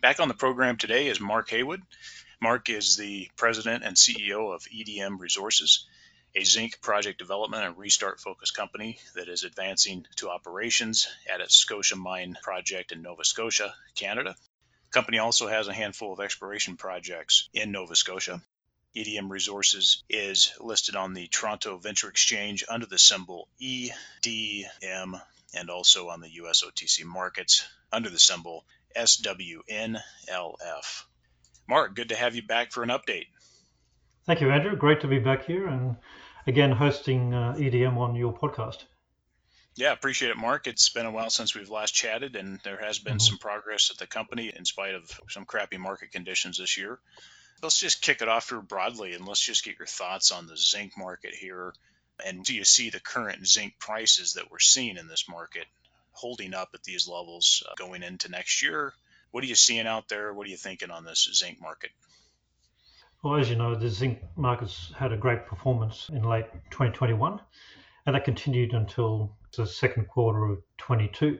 Back on the program today is Mark Haywood. Mark is the president and CEO of EDM Resources, a zinc project development and restart focused company that is advancing to operations at its Scotia Mine project in Nova Scotia, Canada. The company also has a handful of exploration projects in Nova Scotia. EDM Resources is listed on the Toronto Venture Exchange under the symbol EDM and also on the US OTC markets under the symbol SWNLF. Mark, good to have you back for an update. Thank you, Andrew. Great to be back here and again hosting uh, EDM on your podcast. Yeah, appreciate it, Mark. It's been a while since we've last chatted, and there has been mm-hmm. some progress at the company in spite of some crappy market conditions this year. Let's just kick it off here broadly and let's just get your thoughts on the zinc market here. And do you see the current zinc prices that we're seeing in this market holding up at these levels uh, going into next year. What are you seeing out there? What are you thinking on this zinc market? Well, as you know, the zinc markets had a great performance in late 2021, and that continued until the second quarter of 22,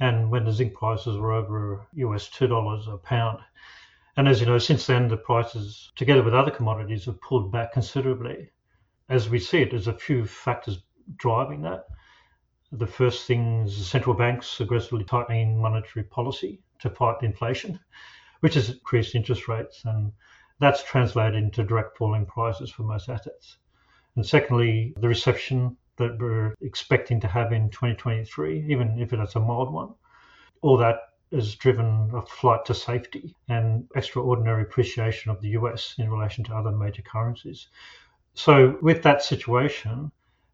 and when the zinc prices were over US $2 a pound. And as you know, since then, the prices, together with other commodities, have pulled back considerably. As we see it, there's a few factors driving that. The first thing is central banks aggressively tightening monetary policy to fight inflation, which has increased interest rates, and that's translated into direct falling prices for most assets. And secondly, the reception that we're expecting to have in 2023, even if it's a mild one, all that has driven a flight to safety and extraordinary appreciation of the US in relation to other major currencies. So, with that situation,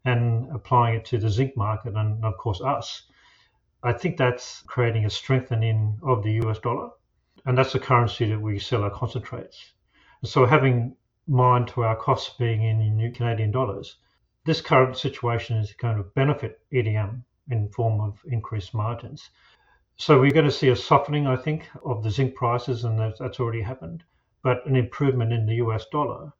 and applying it to the zinc market and, of course, us, I think that's creating a strengthening of the US dollar. And that's the currency that we sell our concentrates. So, having mind to our costs being in new Canadian dollars, this current situation is going to benefit EDM in form of increased margins. So we're going to see a softening, I think, of the zinc prices, and that's already happened. But an improvement in the US dollar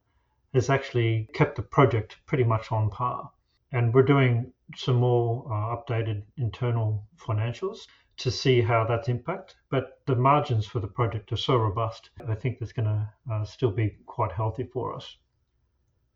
has actually kept the project pretty much on par and we're doing some more uh, updated internal financials to see how that's impact. But the margins for the project are so robust, I think that's going to uh, still be quite healthy for us.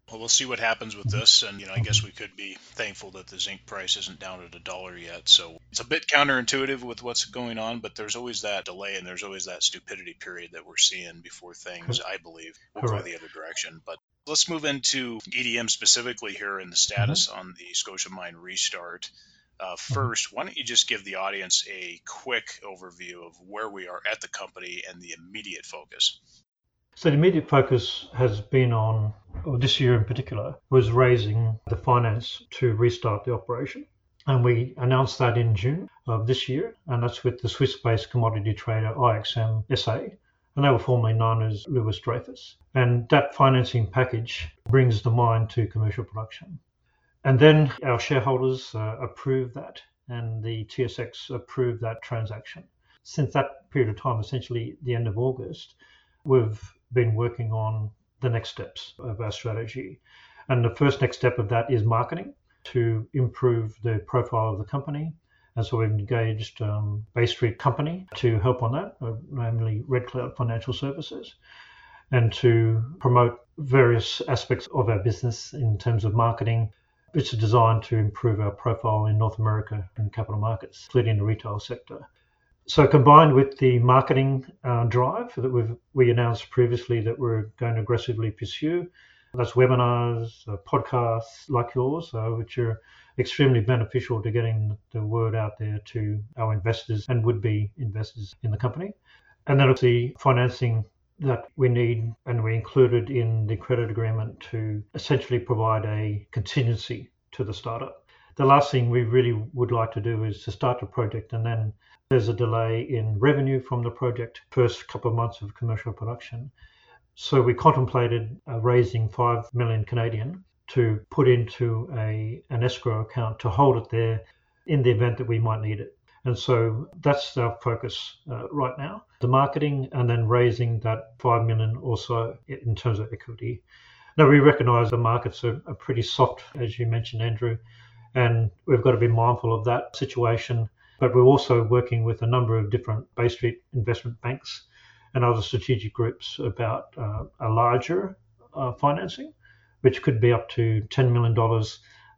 Well, we'll see what happens with this, and you know, I guess we could be thankful that the zinc price isn't down at a dollar yet. So it's a bit counterintuitive with what's going on, but there's always that delay, and there's always that stupidity period that we're seeing before things, I believe, will go the other direction. But Let's move into EDM specifically here in the status mm-hmm. on the Scotia Mine restart. Uh, 1st mm-hmm. why don't you just give the audience a quick overview of where we are at the company and the immediate focus? So the immediate focus has been on, or this year in particular, was raising the finance to restart the operation. And we announced that in June of this year, and that's with the Swiss-based commodity trader IXM SA, and they were formerly known as Louis Dreyfus. And that financing package brings the mine to commercial production. And then our shareholders uh, approved that, and the TSX approved that transaction. Since that period of time, essentially the end of August, we've been working on the next steps of our strategy. And the first next step of that is marketing to improve the profile of the company, and so we've engaged um, Bay Street Company to help on that, uh, namely Red Cloud Financial Services, and to promote various aspects of our business in terms of marketing. It's designed to improve our profile in North America and capital markets, including the retail sector. So combined with the marketing uh, drive that we've we announced previously that we're going to aggressively pursue, that's webinars, uh, podcasts like yours, uh, which are extremely beneficial to getting the word out there to our investors and would be investors in the company. And then the financing that we need and we included in the credit agreement to essentially provide a contingency to the startup. the last thing we really would like to do is to start a project and then there's a delay in revenue from the project first couple of months of commercial production. So we contemplated uh, raising 5 million Canadian to put into a an escrow account to hold it there in the event that we might need it. And so that's our focus uh, right now the marketing and then raising that 5 million or so in terms of equity. Now, we recognize the markets are, are pretty soft, as you mentioned, Andrew, and we've got to be mindful of that situation. But we're also working with a number of different Bay Street investment banks and other strategic groups about uh, a larger uh, financing, which could be up to $10 million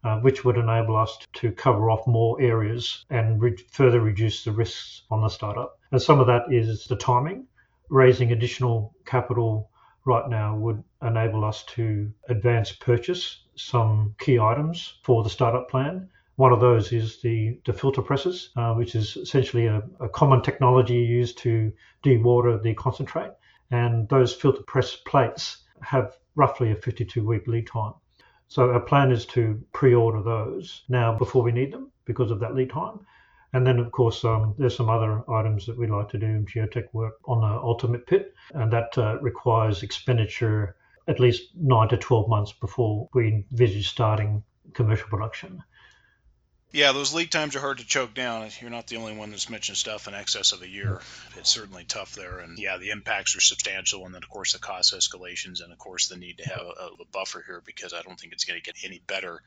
uh, which would enable us to cover off more areas and re- further reduce the risks on the startup. And some of that is the timing. Raising additional capital right now would enable us to advance purchase some key items for the startup plan. One of those is the, the filter presses, uh, which is essentially a, a common technology used to dewater the concentrate. And those filter press plates have roughly a 52 week lead time. So our plan is to pre-order those now before we need them because of that lead time. And then, of course, um, there's some other items that we'd like to do geotech work on the ultimate pit, and that uh, requires expenditure at least nine to 12 months before we envisage starting commercial production. Yeah, those lead times are hard to choke down. You're not the only one that's mentioned stuff in excess of a year. It's certainly tough there. And yeah, the impacts are substantial. And then, of course, the cost escalations and, of course, the need to have a, a buffer here because I don't think it's going to get any better.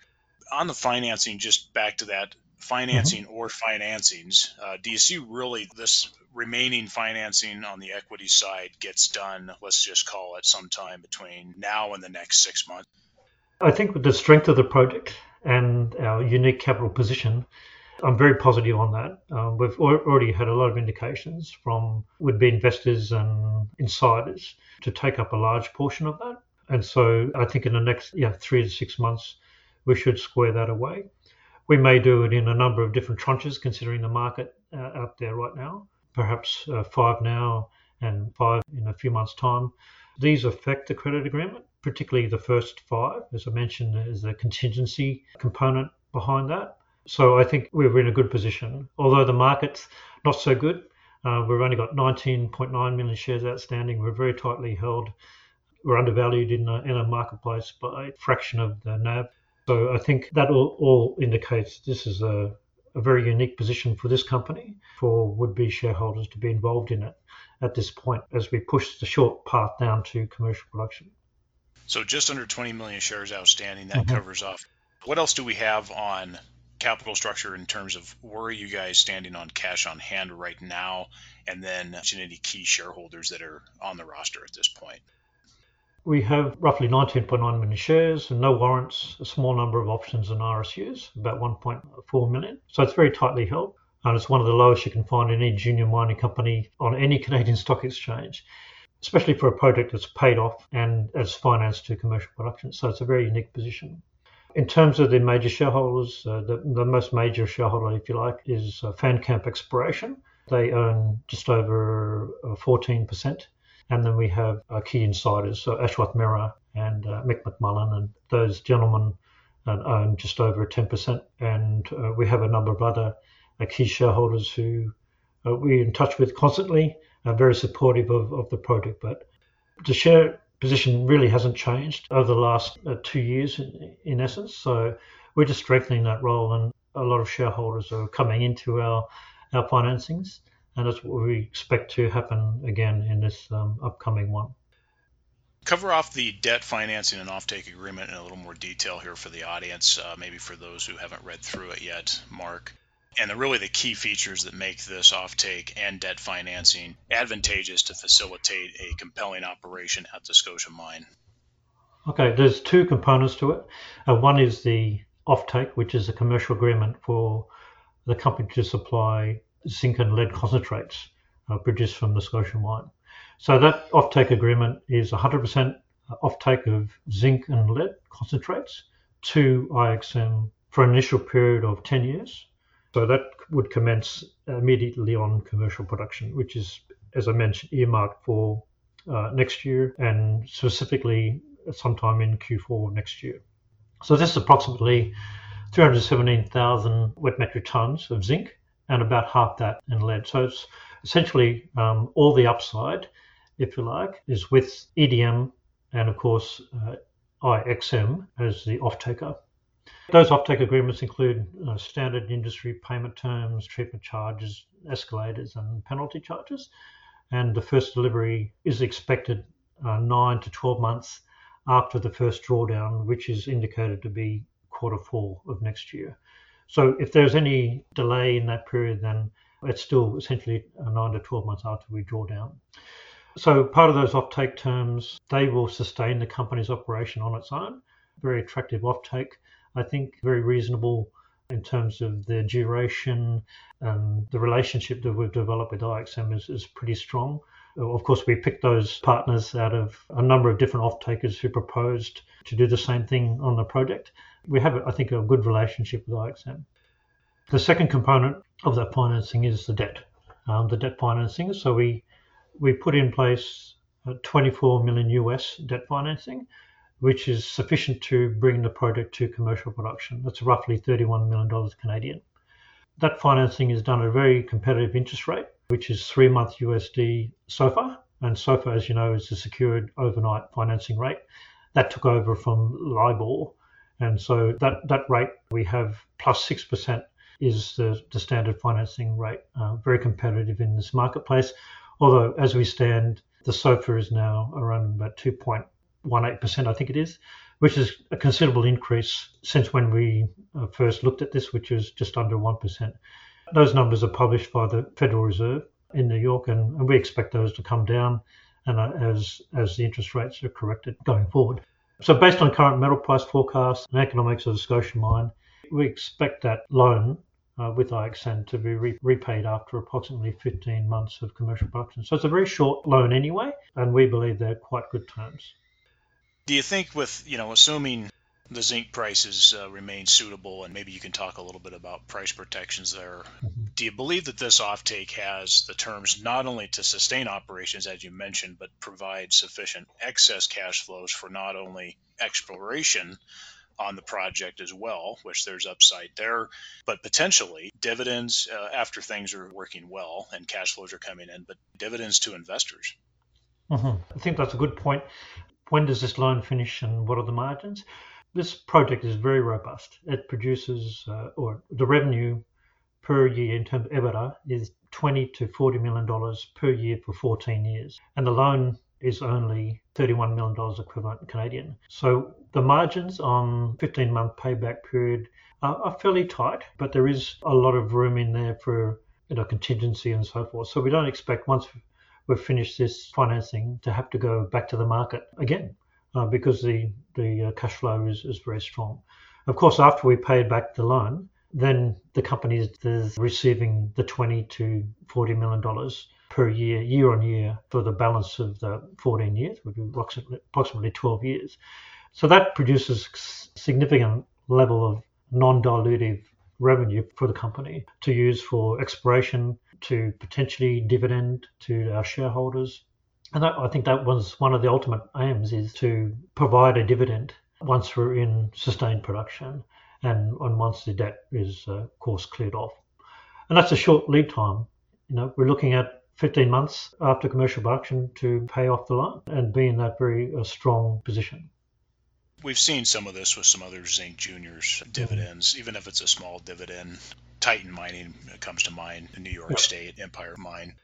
On the financing, just back to that financing mm-hmm. or financings, uh, do you see really this remaining financing on the equity side gets done, let's just call it sometime between now and the next six months? I think with the strength of the project, and our unique capital position, I'm very positive on that. Um, we've already had a lot of indications from would be investors and insiders to take up a large portion of that. And so I think in the next yeah, three to six months, we should square that away. We may do it in a number of different tranches, considering the market uh, out there right now, perhaps uh, five now and five in a few months' time. These affect the credit agreement particularly the first five, as I mentioned, is a contingency component behind that. So I think we're in a good position. Although the market's not so good, uh, we've only got 19.9 million shares outstanding. We're very tightly held. We're undervalued in a, in a marketplace by a fraction of the NAV. So I think that all, all indicates this is a, a very unique position for this company, for would-be shareholders to be involved in it at this point as we push the short path down to commercial production. So just under 20 million shares outstanding. That mm-hmm. covers off. What else do we have on capital structure in terms of where are you guys standing on cash on hand right now, and then any key shareholders that are on the roster at this point? We have roughly 19.9 million shares and no warrants, a small number of options and RSUs, about 1.4 million. So it's very tightly held. And it's one of the lowest you can find in any junior mining company on any Canadian stock exchange especially for a project that's paid off and as financed to commercial production. So it's a very unique position. In terms of the major shareholders, uh, the, the, most major shareholder, if you like, is uh, Fancamp Exploration. They own just over uh, 14%. And then we have uh, key insiders, so Ashwath Mehra and uh, Mick McMullen, and those gentlemen uh, own just over 10%. And uh, we have a number of other key shareholders who we're in touch with constantly are very supportive of, of the project. But the share position really hasn't changed over the last uh, two years, in, in, essence. So we're just strengthening that role, and a lot of shareholders are coming into our our financings, and that's what we expect to happen again in this um, upcoming one. Cover off the debt financing and offtake agreement in a little more detail here for the audience, uh, maybe for those who haven't read through it yet, Mark and the, really the key features that make this offtake and debt financing advantageous to facilitate a compelling operation at the Scotia mine. Okay, there's two components to it. Uh, one is the offtake, which is a commercial agreement for the company to supply zinc and lead concentrates uh, produced from the Scotia mine. So that offtake agreement is 100% offtake of zinc and lead concentrates to IXM for an initial period of 10 years so that would commence immediately on commercial production, which is, as I mentioned, earmarked for uh, next year and specifically sometime in Q4 next year. So this is approximately 317,000 wet metric tons of zinc and about half that in lead. So it's essentially um, all the upside, if you like, is with EDM and of course uh, IXM as the off-taker. Those offtake agreements include uh, standard industry payment terms, treatment charges, escalators, and penalty charges. And the first delivery is expected uh, 9 to 12 months after the first drawdown, which is indicated to be quarter four of next year. So if there's any delay in that period, then it's still essentially 9 to 12 months after we draw down. So part of those offtake terms, they will sustain the company's operation on its own. Very attractive offtake I think very reasonable in terms of the duration and the relationship that we've developed with IXM is, is pretty strong. Of course, we picked those partners out of a number of different off-takers who proposed to do the same thing on the project. We have, I think, a good relationship with IXM. The second component of that financing is the debt, um, the debt financing. So we we put in place 24 million US debt financing, which is sufficient to bring the project to commercial production. That's roughly $31 million Canadian. That financing is done at a very competitive interest rate, which is three month USD SOFR. And SOFR, as you know, is the secured overnight financing rate. That took over from LIBOR. And so that, that rate we have plus 6% is the, the standard financing rate, uh, very competitive in this marketplace. Although, as we stand, the SOFR is now around about 2.8 18%, I think it is, which is a considerable increase since when we uh, first looked at this, which is just under 1%. Those numbers are published by the Federal Reserve in New York, and, and we expect those to come down and uh, as, as the interest rates are corrected going forward. So, based on current metal price forecasts and economics of the Scotia mine, we expect that loan uh, with IXM to be re- repaid after approximately 15 months of commercial production. So it's a very short loan anyway, and we believe they're quite good terms. Do you think with, you know, assuming the zinc prices uh, remain suitable, and maybe you can talk a little bit about price protections there. Mm-hmm. Do you believe that this offtake has the terms not only to sustain operations, as you mentioned, but provide sufficient excess cash flows for not only exploration on the project as well, which there's upside there, but potentially dividends uh, after things are working well and cash flows are coming in, but dividends to investors? Mm-hmm. I think that's a good point when does this loan finish and what are the margins? This project is very robust. It produces, uh, or the revenue per year in terms of EBITDA is 20 to 40 million dollars per year for 14 years, and the loan is only 31 million dollars equivalent Canadian. So the margins on 15 month payback period are, fairly tight, but there is a lot of room in there for you know contingency and so forth. So we don't expect once we've finished this financing to have to go back to the market again uh, because the the uh, cash flow is, is very strong. Of course, after we paid back the loan, then the company is receiving the 20 to 40 million dollars per year, year on year, for the balance of the 14 years, which is approximately 12 years. So that produces significant level of non-dilutive revenue for the company to use for exploration, to potentially dividend to our shareholders. And that, I think that was one of the ultimate aims is to provide a dividend once we're in sustained production and, and once the debt is, uh, of course, cleared off. And that's a short lead time. You know, we're looking at 15 months after commercial production to pay off the loan and be in that very uh, strong position. We've seen some of this with some other zinc juniors dividends, mm-hmm. even if it's a small dividend. Titan Mining comes to mind, the New York. State, Empire Mine.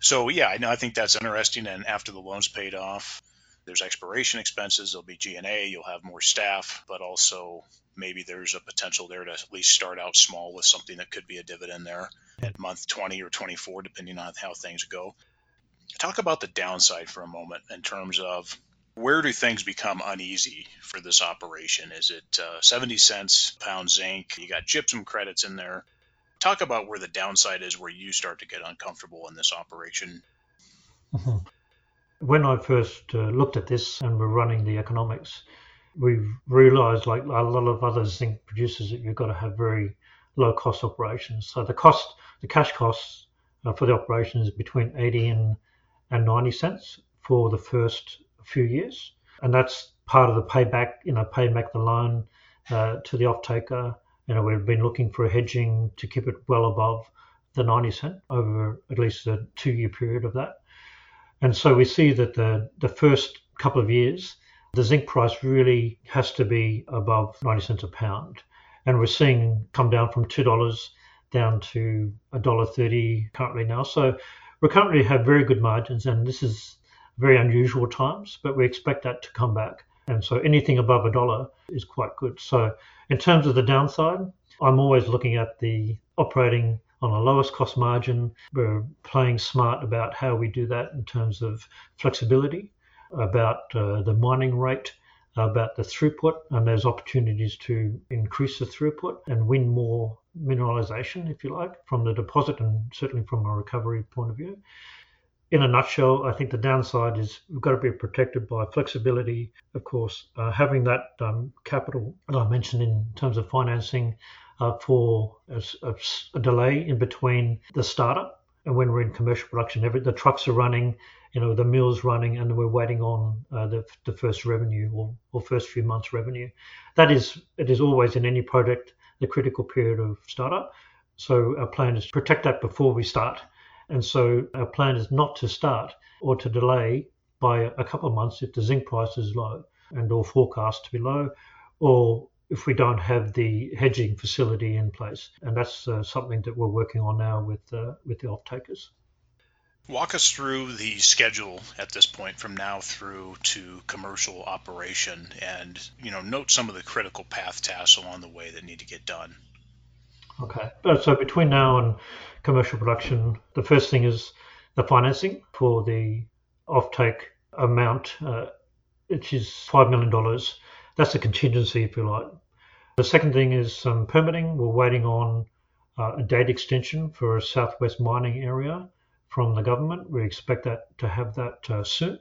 So yeah, I know I think that's interesting. And after the loan's paid off, there's expiration expenses. There'll be G&A. You'll have more staff, but also maybe there's a potential there to at least start out small with something that could be a dividend there at month 20 or 24, depending on how things go. Talk about the downside for a moment in terms of where do things become uneasy for this operation? Is it uh, 70 cents pound zinc? You got gypsum credits in there. Talk about where the downside is, where you start to get uncomfortable in this operation. Mm-hmm. When I first uh, looked at this and we're running the economics, we've realized, like a lot of other zinc producers, that you've got to have very low cost operations. So the cost, the cash costs uh, for the operation is between 80 and, and 90 cents for the first few years, and that's part of the payback. You know, paying back the loan uh, to the off-taker You know, we've been looking for a hedging to keep it well above the 90 cent over at least a two year period of that. And so we see that the, the first couple of years, the zinc price really has to be above 90 cents a pound. And we're seeing come down from $2 down to $1.30 currently now. So we currently have very good margins, and this is very unusual times, but we expect that to come back. And so anything above a dollar is quite good. So in terms of the downside, I'm always looking at the operating on a lowest cost margin. We're playing smart about how we do that in terms of flexibility, about uh, the mining rate, about the throughput, and there's opportunities to increase the throughput and win more mineralization, if you like, from the deposit and certainly from a recovery point of view. In a nutshell, I think the downside is we've got to be protected by flexibility, of course, uh, having that um, capital that I mentioned in terms of financing uh, for a, a, a, delay in between the startup and when we're in commercial production. Every, the trucks are running, you know, the mill's running, and we're waiting on uh, the, the first revenue or, or first few months revenue. That is, it is always in any project the critical period of startup. So our plan is to protect that before we start. And so our plan is not to start or to delay by a couple of months if the zinc price is low and or forecast to be low, or if we don't have the hedging facility in place. And that's uh, something that we're working on now with uh, with the off takers. Walk us through the schedule at this point from now through to commercial operation and you know note some of the critical path tasks along the way that need to get done. Okay. Uh, so between now and commercial production, the first thing is the financing for the offtake amount, uh, which is $5 million. That's a contingency, if you like. The second thing is some permitting. We're waiting on uh, a date extension for a southwest mining area from the government. We expect that to have that uh, soon.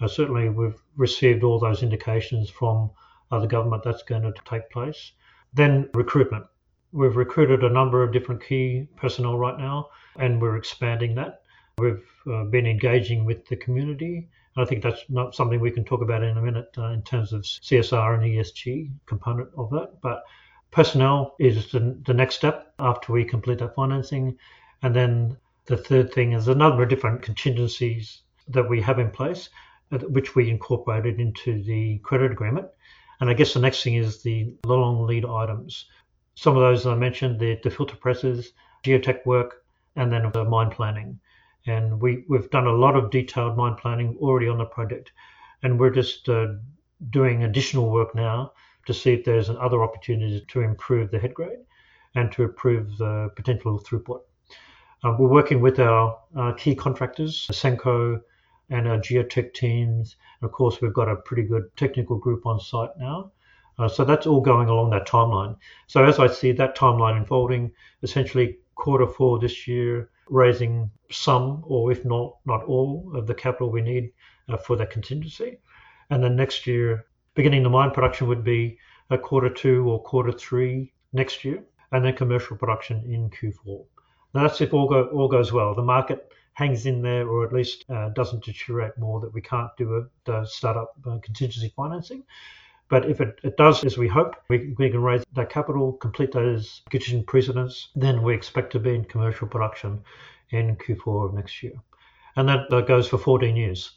Uh, certainly, we've received all those indications from uh, the government that's going to take place. Then recruitment. We've recruited a number of different key personnel right now, and we're expanding that. We've uh, been engaging with the community I think that's not something we can talk about in a minute uh, in terms of CSR and ESG component of that. But personnel is the, the next step after we complete that financing. And then the third thing is a number of different contingencies that we have in place, uh, which we incorporated into the credit agreement. And I guess the next thing is the long lead items. Some of those I mentioned, the, the filter presses, geotech work, and then the mine planning. And we, we've done a lot of detailed mine planning already on the project. And we're just uh, doing additional work now to see if there's other opportunities to improve the head grade and to improve the potential throughput. Uh, we're working with our uh, key contractors, Senco and our geotech teams. And of course, we've got a pretty good technical group on site now. Uh, so that's all going along that timeline. So as I see that timeline unfolding, essentially quarter four this year, raising some, or if not, not all, of the capital we need uh, for that contingency. And then next year, beginning the mine production would be a quarter two or quarter three next year, and then commercial production in Q4. Now that's if all, go, all goes well. The market hangs in there, or at least uh, doesn't deteriorate more that we can't do a, startup uh, contingency financing. But if it, it does as we hope, we, we can raise that capital, complete those condition precedents, then we expect to be in commercial production in Q4 of next year. And that, that goes for 14 years.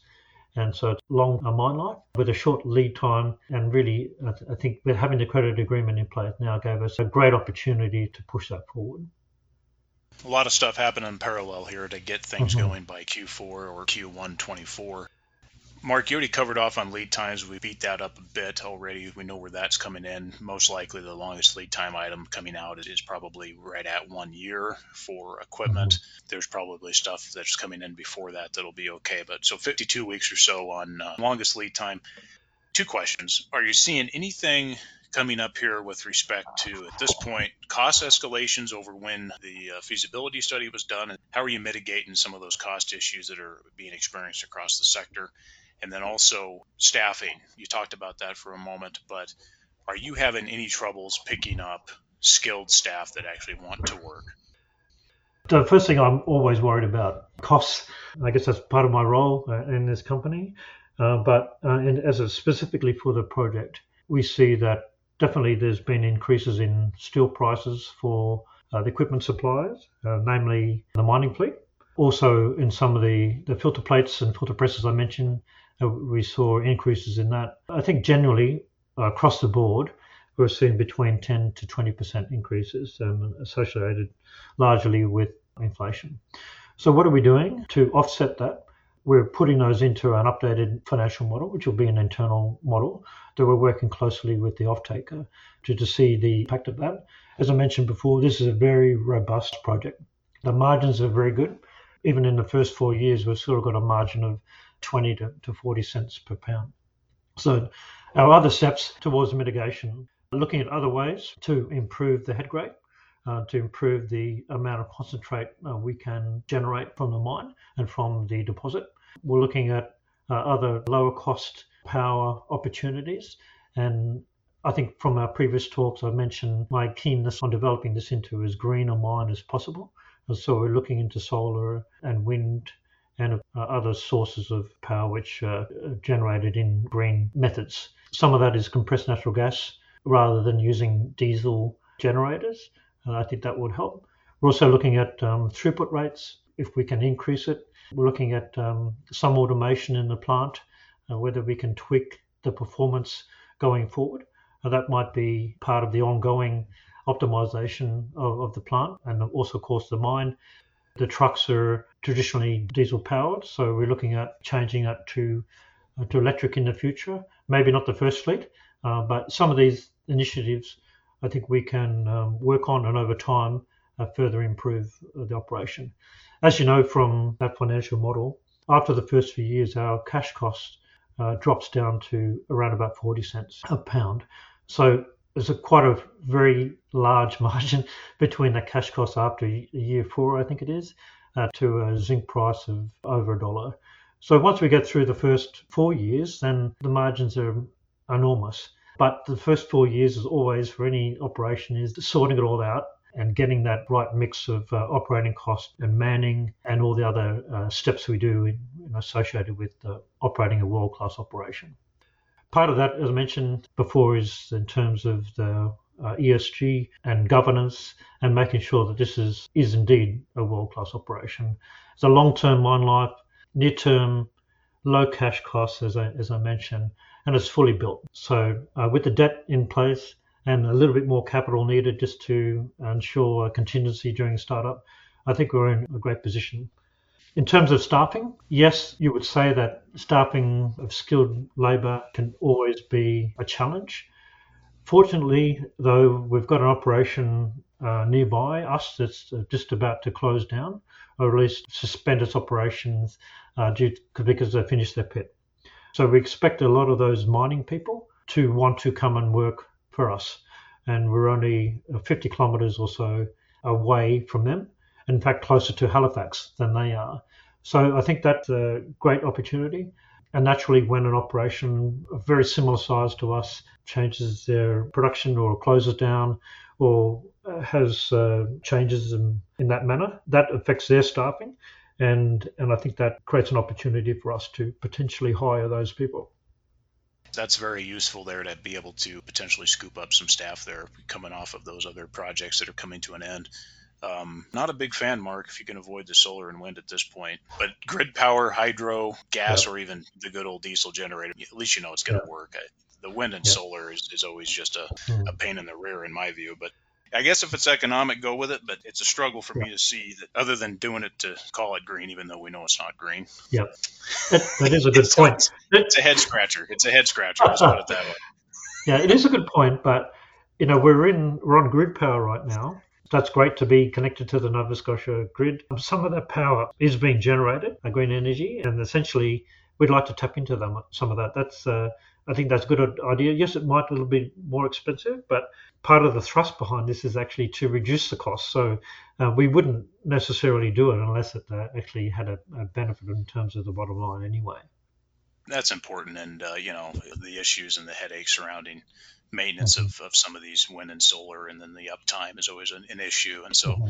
And so it's long a mine life with a short lead time. And really, I think with having the credit agreement in place now gave us a great opportunity to push that forward. A lot of stuff happening in parallel here to get things mm-hmm. going by Q4 or Q1 24. Mark, you already covered off on lead times. We beat that up a bit already. We know where that's coming in. Most likely, the longest lead time item coming out is probably right at one year for equipment. Mm-hmm. There's probably stuff that's coming in before that that'll be okay. But so 52 weeks or so on uh, longest lead time. Two questions. Are you seeing anything coming up here with respect to, at this point, cost escalations over when the uh, feasibility study was done? And how are you mitigating some of those cost issues that are being experienced across the sector? And then also staffing. You talked about that for a moment, but are you having any troubles picking up skilled staff that actually want to work? The first thing I'm always worried about costs. I guess that's part of my role uh, in this company. Uh, but uh, in, as a, specifically for the project, we see that definitely there's been increases in steel prices for uh, the equipment suppliers, uh, namely the mining fleet. Also, in some of the, the filter plates and filter presses I mentioned, we saw increases in that. I think generally across the board, we're seeing between 10 to 20% increases um, associated largely with inflation. So, what are we doing to offset that? We're putting those into an updated financial model, which will be an internal model that we're working closely with the off-taker to, to see the impact of that. As I mentioned before, this is a very robust project. The margins are very good. Even in the first four years, we've still got a margin of 20 to, to 40 cents per pound. So, our other steps towards mitigation, are looking at other ways to improve the head grade uh, to improve the amount of concentrate uh, we can generate from the mine and from the deposit. We're looking at uh, other lower cost power opportunities. And I think from our previous talks, I mentioned my keenness on developing this into as green a mine as possible. And so we're looking into solar and wind and uh, other sources of power which are generated in green methods. Some of that is compressed natural gas rather than using diesel generators. And I think that would help. We're also looking at um, throughput rates, if we can increase it. We're looking at um, some automation in the plant, uh, whether we can tweak the performance going forward. Uh, that might be part of the ongoing optimization of, of the plant and also, of course, the mine. The trucks are traditionally diesel powered, so we're looking at changing that to uh, to electric in the future. Maybe not the first fleet, uh, but some of these initiatives I think we can um, work on and over time uh, further improve the operation. As you know from that financial model, after the first few years, our cash cost uh, drops down to around about 40 cents a pound. So there's a quite a very large margin between the cash cost after year four, I think it is, uh, to a zinc price of over a dollar. So once we get through the first four years, then the margins are enormous. But the first four years is always for any operation is sorting it all out and getting that right mix of uh, operating cost and manning and all the other uh, steps we do in, in associated with uh, operating a world class operation. Part of that, as I mentioned before, is in terms of the uh, ESG and governance and making sure that this is, is indeed a world class operation. It's a long term mine life, near term, low cash costs, as I, as I mentioned, and it's fully built. So uh, with the debt in place and a little bit more capital needed just to ensure a contingency during startup, I think we're in a great position. In terms of staffing, yes, you would say that staffing of skilled labour can always be a challenge. Fortunately, though, we've got an operation uh, nearby us that's uh, just about to close down, or at least suspend its operations uh, due to, because they finished their pit. So we expect a lot of those mining people to want to come and work for us. And we're only 50 kilometres or so away from them. In fact, closer to Halifax than they are. So I think that's a great opportunity. And naturally, when an operation of very similar size to us changes their production or closes down or has uh, changes in, in that manner, that affects their staffing and and I think that creates an opportunity for us to potentially hire those people. That's very useful there to be able to potentially scoop up some staff there coming off of those other projects that are coming to an end. Um, not a big fan, Mark, if you can avoid the solar and wind at this point. But grid power, hydro, gas, yep. or even the good old diesel generator, at least you know it's going to yep. work. The wind and yep. solar is, is always just a, mm. a pain in the rear, in my view. But I guess if it's economic, go with it. But it's a struggle for yeah. me to see that other than doing it to call it green, even though we know it's not green. Yeah, that, that is a good point. It's a head scratcher. It's a head scratcher. Let's put it that way. Yeah, it is a good point. But you know, we're in we're on grid power right now. That's great to be connected to the Nova Scotia grid. Some of that power is being generated by green energy, and essentially, we'd like to tap into them, some of that. That's uh, I think that's a good idea. Yes, it might a little bit more expensive, but part of the thrust behind this is actually to reduce the cost. So uh, we wouldn't necessarily do it unless it uh, actually had a, a, benefit in terms of the bottom line anyway. That's important, and uh, you know the issues and the headaches surrounding maintenance mm-hmm. of, of some of these wind and solar, and then the uptime is always an, an issue. And so. Mm-hmm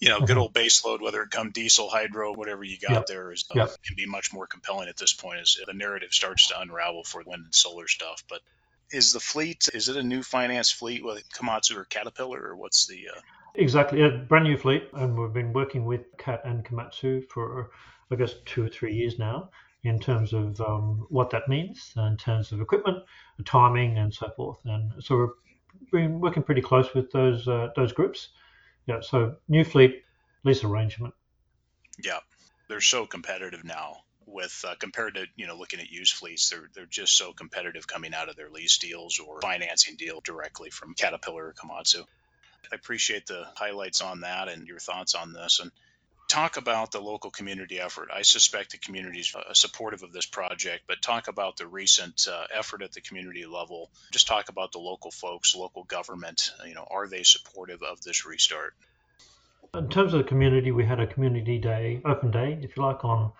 you know, good mm-hmm. old baseload, whether it come diesel, hydro, whatever you got yep. there, is yep. can be much more compelling at this point as the narrative starts to unravel for wind and solar stuff. But is the fleet is it a new finance fleet with Komatsu or Caterpillar or what's the uh... exactly a brand new fleet and we've been working with Cat and Komatsu for I guess two or three years now in terms of um, what that means in terms of equipment, timing, and so forth. And so we've been working pretty close with those uh, those groups. Yeah, so new fleet lease arrangement. Yeah, they're so competitive now with uh, compared to you know looking at used fleets they're they're just so competitive coming out of their lease deals or financing deal directly from Caterpillar or Komatsu. I appreciate the highlights on that and your thoughts on this and talk about the local community effort. I suspect the community is uh, supportive of this project, but talk about the recent uh, effort at the community level. Just talk about the local folks, local government. You know, are they supportive of this restart? In terms of the community, we had a community day, open day, if you like, on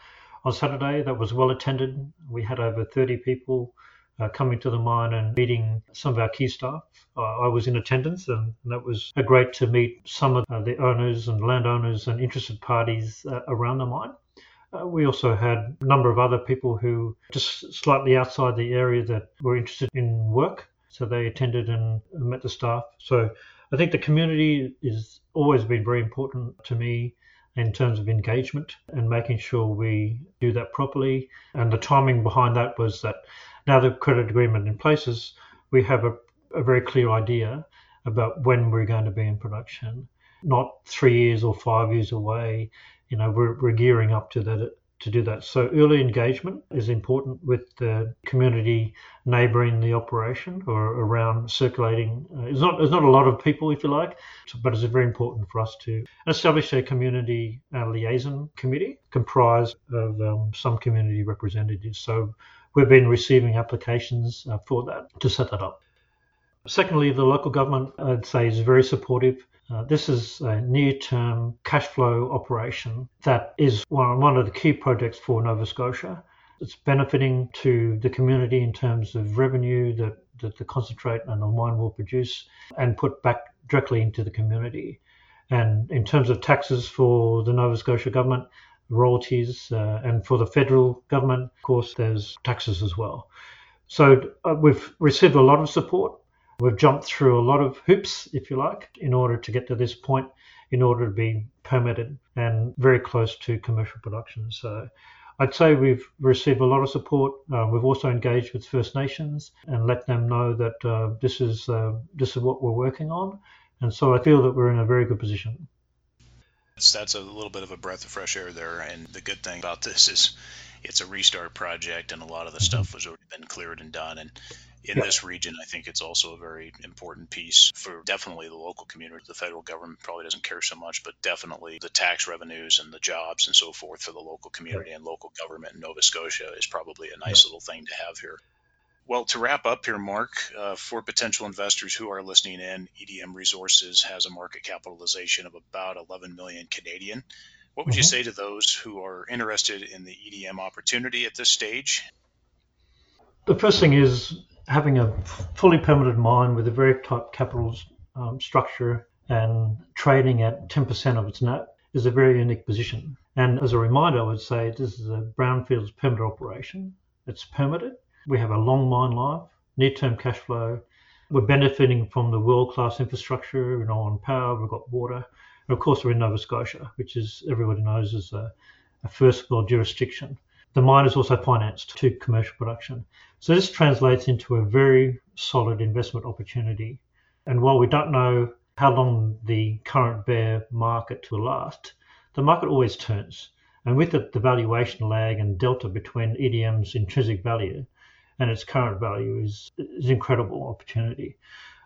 on Saturday. That was well attended. We had over 30 people uh, coming to the mine and meeting some of our key staff. Uh, I was in attendance, and that was great to meet some of uh, the owners and landowners and interested parties uh, around the mine. Uh, we also had a number of other people who just slightly outside the area that were interested in work, so they attended and met the staff. So I think the community has always been very important to me in terms of engagement and making sure we do that properly. And the timing behind that was that now the credit agreement in places, we have a, a very clear idea about when we're going to be in production, not three years or five years away. You know, we're, we're gearing up to that to do that. So early engagement is important with the community neighbouring the operation or around circulating. Uh, it's not there's not a lot of people, if you like, but it's very important for us to establish a community uh, liaison committee comprised of um, some community representatives. So we've been receiving applications uh, for that to set that up. Secondly, the local government, I'd say, is very supportive. Uh, this is a near-term cash flow operation that is one, one of the key projects for Nova Scotia. It's benefiting to the community in terms of revenue that, that the concentrate and the mine will produce and put back directly into the community. And in terms of taxes for the Nova Scotia government, royalties, uh, and for the federal government, of course, there's taxes as well. So uh, we've received a lot of support. We've jumped through a lot of hoops, if you like, in order to get to this point, in order to be permitted and very close to commercial production. So I'd say we've received a lot of support. Uh, we've also engaged with First Nations and let them know that uh, this is uh, this is what we're working on, and so I feel that we're in a very good position. That's, that's a little bit of a breath of fresh air there. And the good thing about this is it's a restart project, and a lot of the stuff has already been cleared and done. And in this region, I think it's also a very important piece for definitely the local community. The federal government probably doesn't care so much, but definitely the tax revenues and the jobs and so forth for the local community and local government in Nova Scotia is probably a nice little thing to have here. Well, to wrap up here, Mark, uh, for potential investors who are listening in, EDM Resources has a market capitalization of about 11 million Canadian. What would mm-hmm. you say to those who are interested in the EDM opportunity at this stage? The first thing is having a fully permitted mine with a very tight capital um, structure and trading at 10% of its net is a very unique position. And as a reminder, I would say this is a brownfields permit operation. It's permitted we have a long mine life, near-term cash flow. We're benefiting from the world-class infrastructure, you know, on power. We've got water, and of course we're in Nova Scotia, which is everybody knows is a, a first world jurisdiction. The mine is also financed to commercial production. So this translates into a very solid investment opportunity. And while we don't know how long the current bear market will last, the market always turns. And with it, the valuation lag and delta between EDM's intrinsic value and its current value is is incredible opportunity.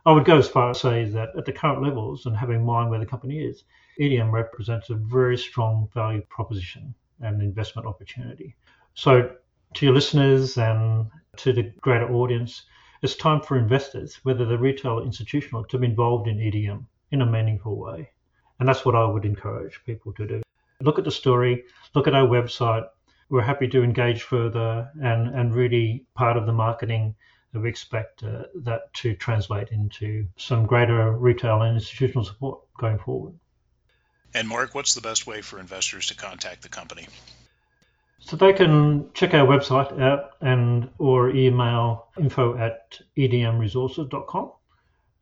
I would go as far as to say that at the current levels and having in mind where the company is, EDM represents a very strong value proposition and investment opportunity. So to your listeners and to the greater audience, it's time for investors, whether they're retail or institutional, to be involved in EDM in a meaningful way. And that's what I would encourage people to do. Look at the story, look at our website, we're happy to engage further and, and really part of the marketing we expect uh, that to translate into some greater retail and institutional support going forward. And Mark, what's the best way for investors to contact the company? So they can check our website out and or email info at edmresources.com.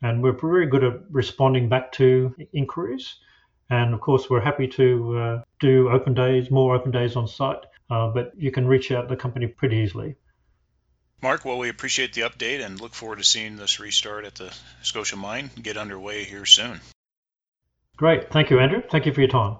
And we're very good at responding back to inquiries. And of course, we're happy to uh, do open days, more open days on site, uh, but you can reach out the company pretty easily. Mark, well, we appreciate the update and look forward to seeing this restart at the Scotia mine get underway here soon. Great. Thank you, Andrew. Thank you for your time.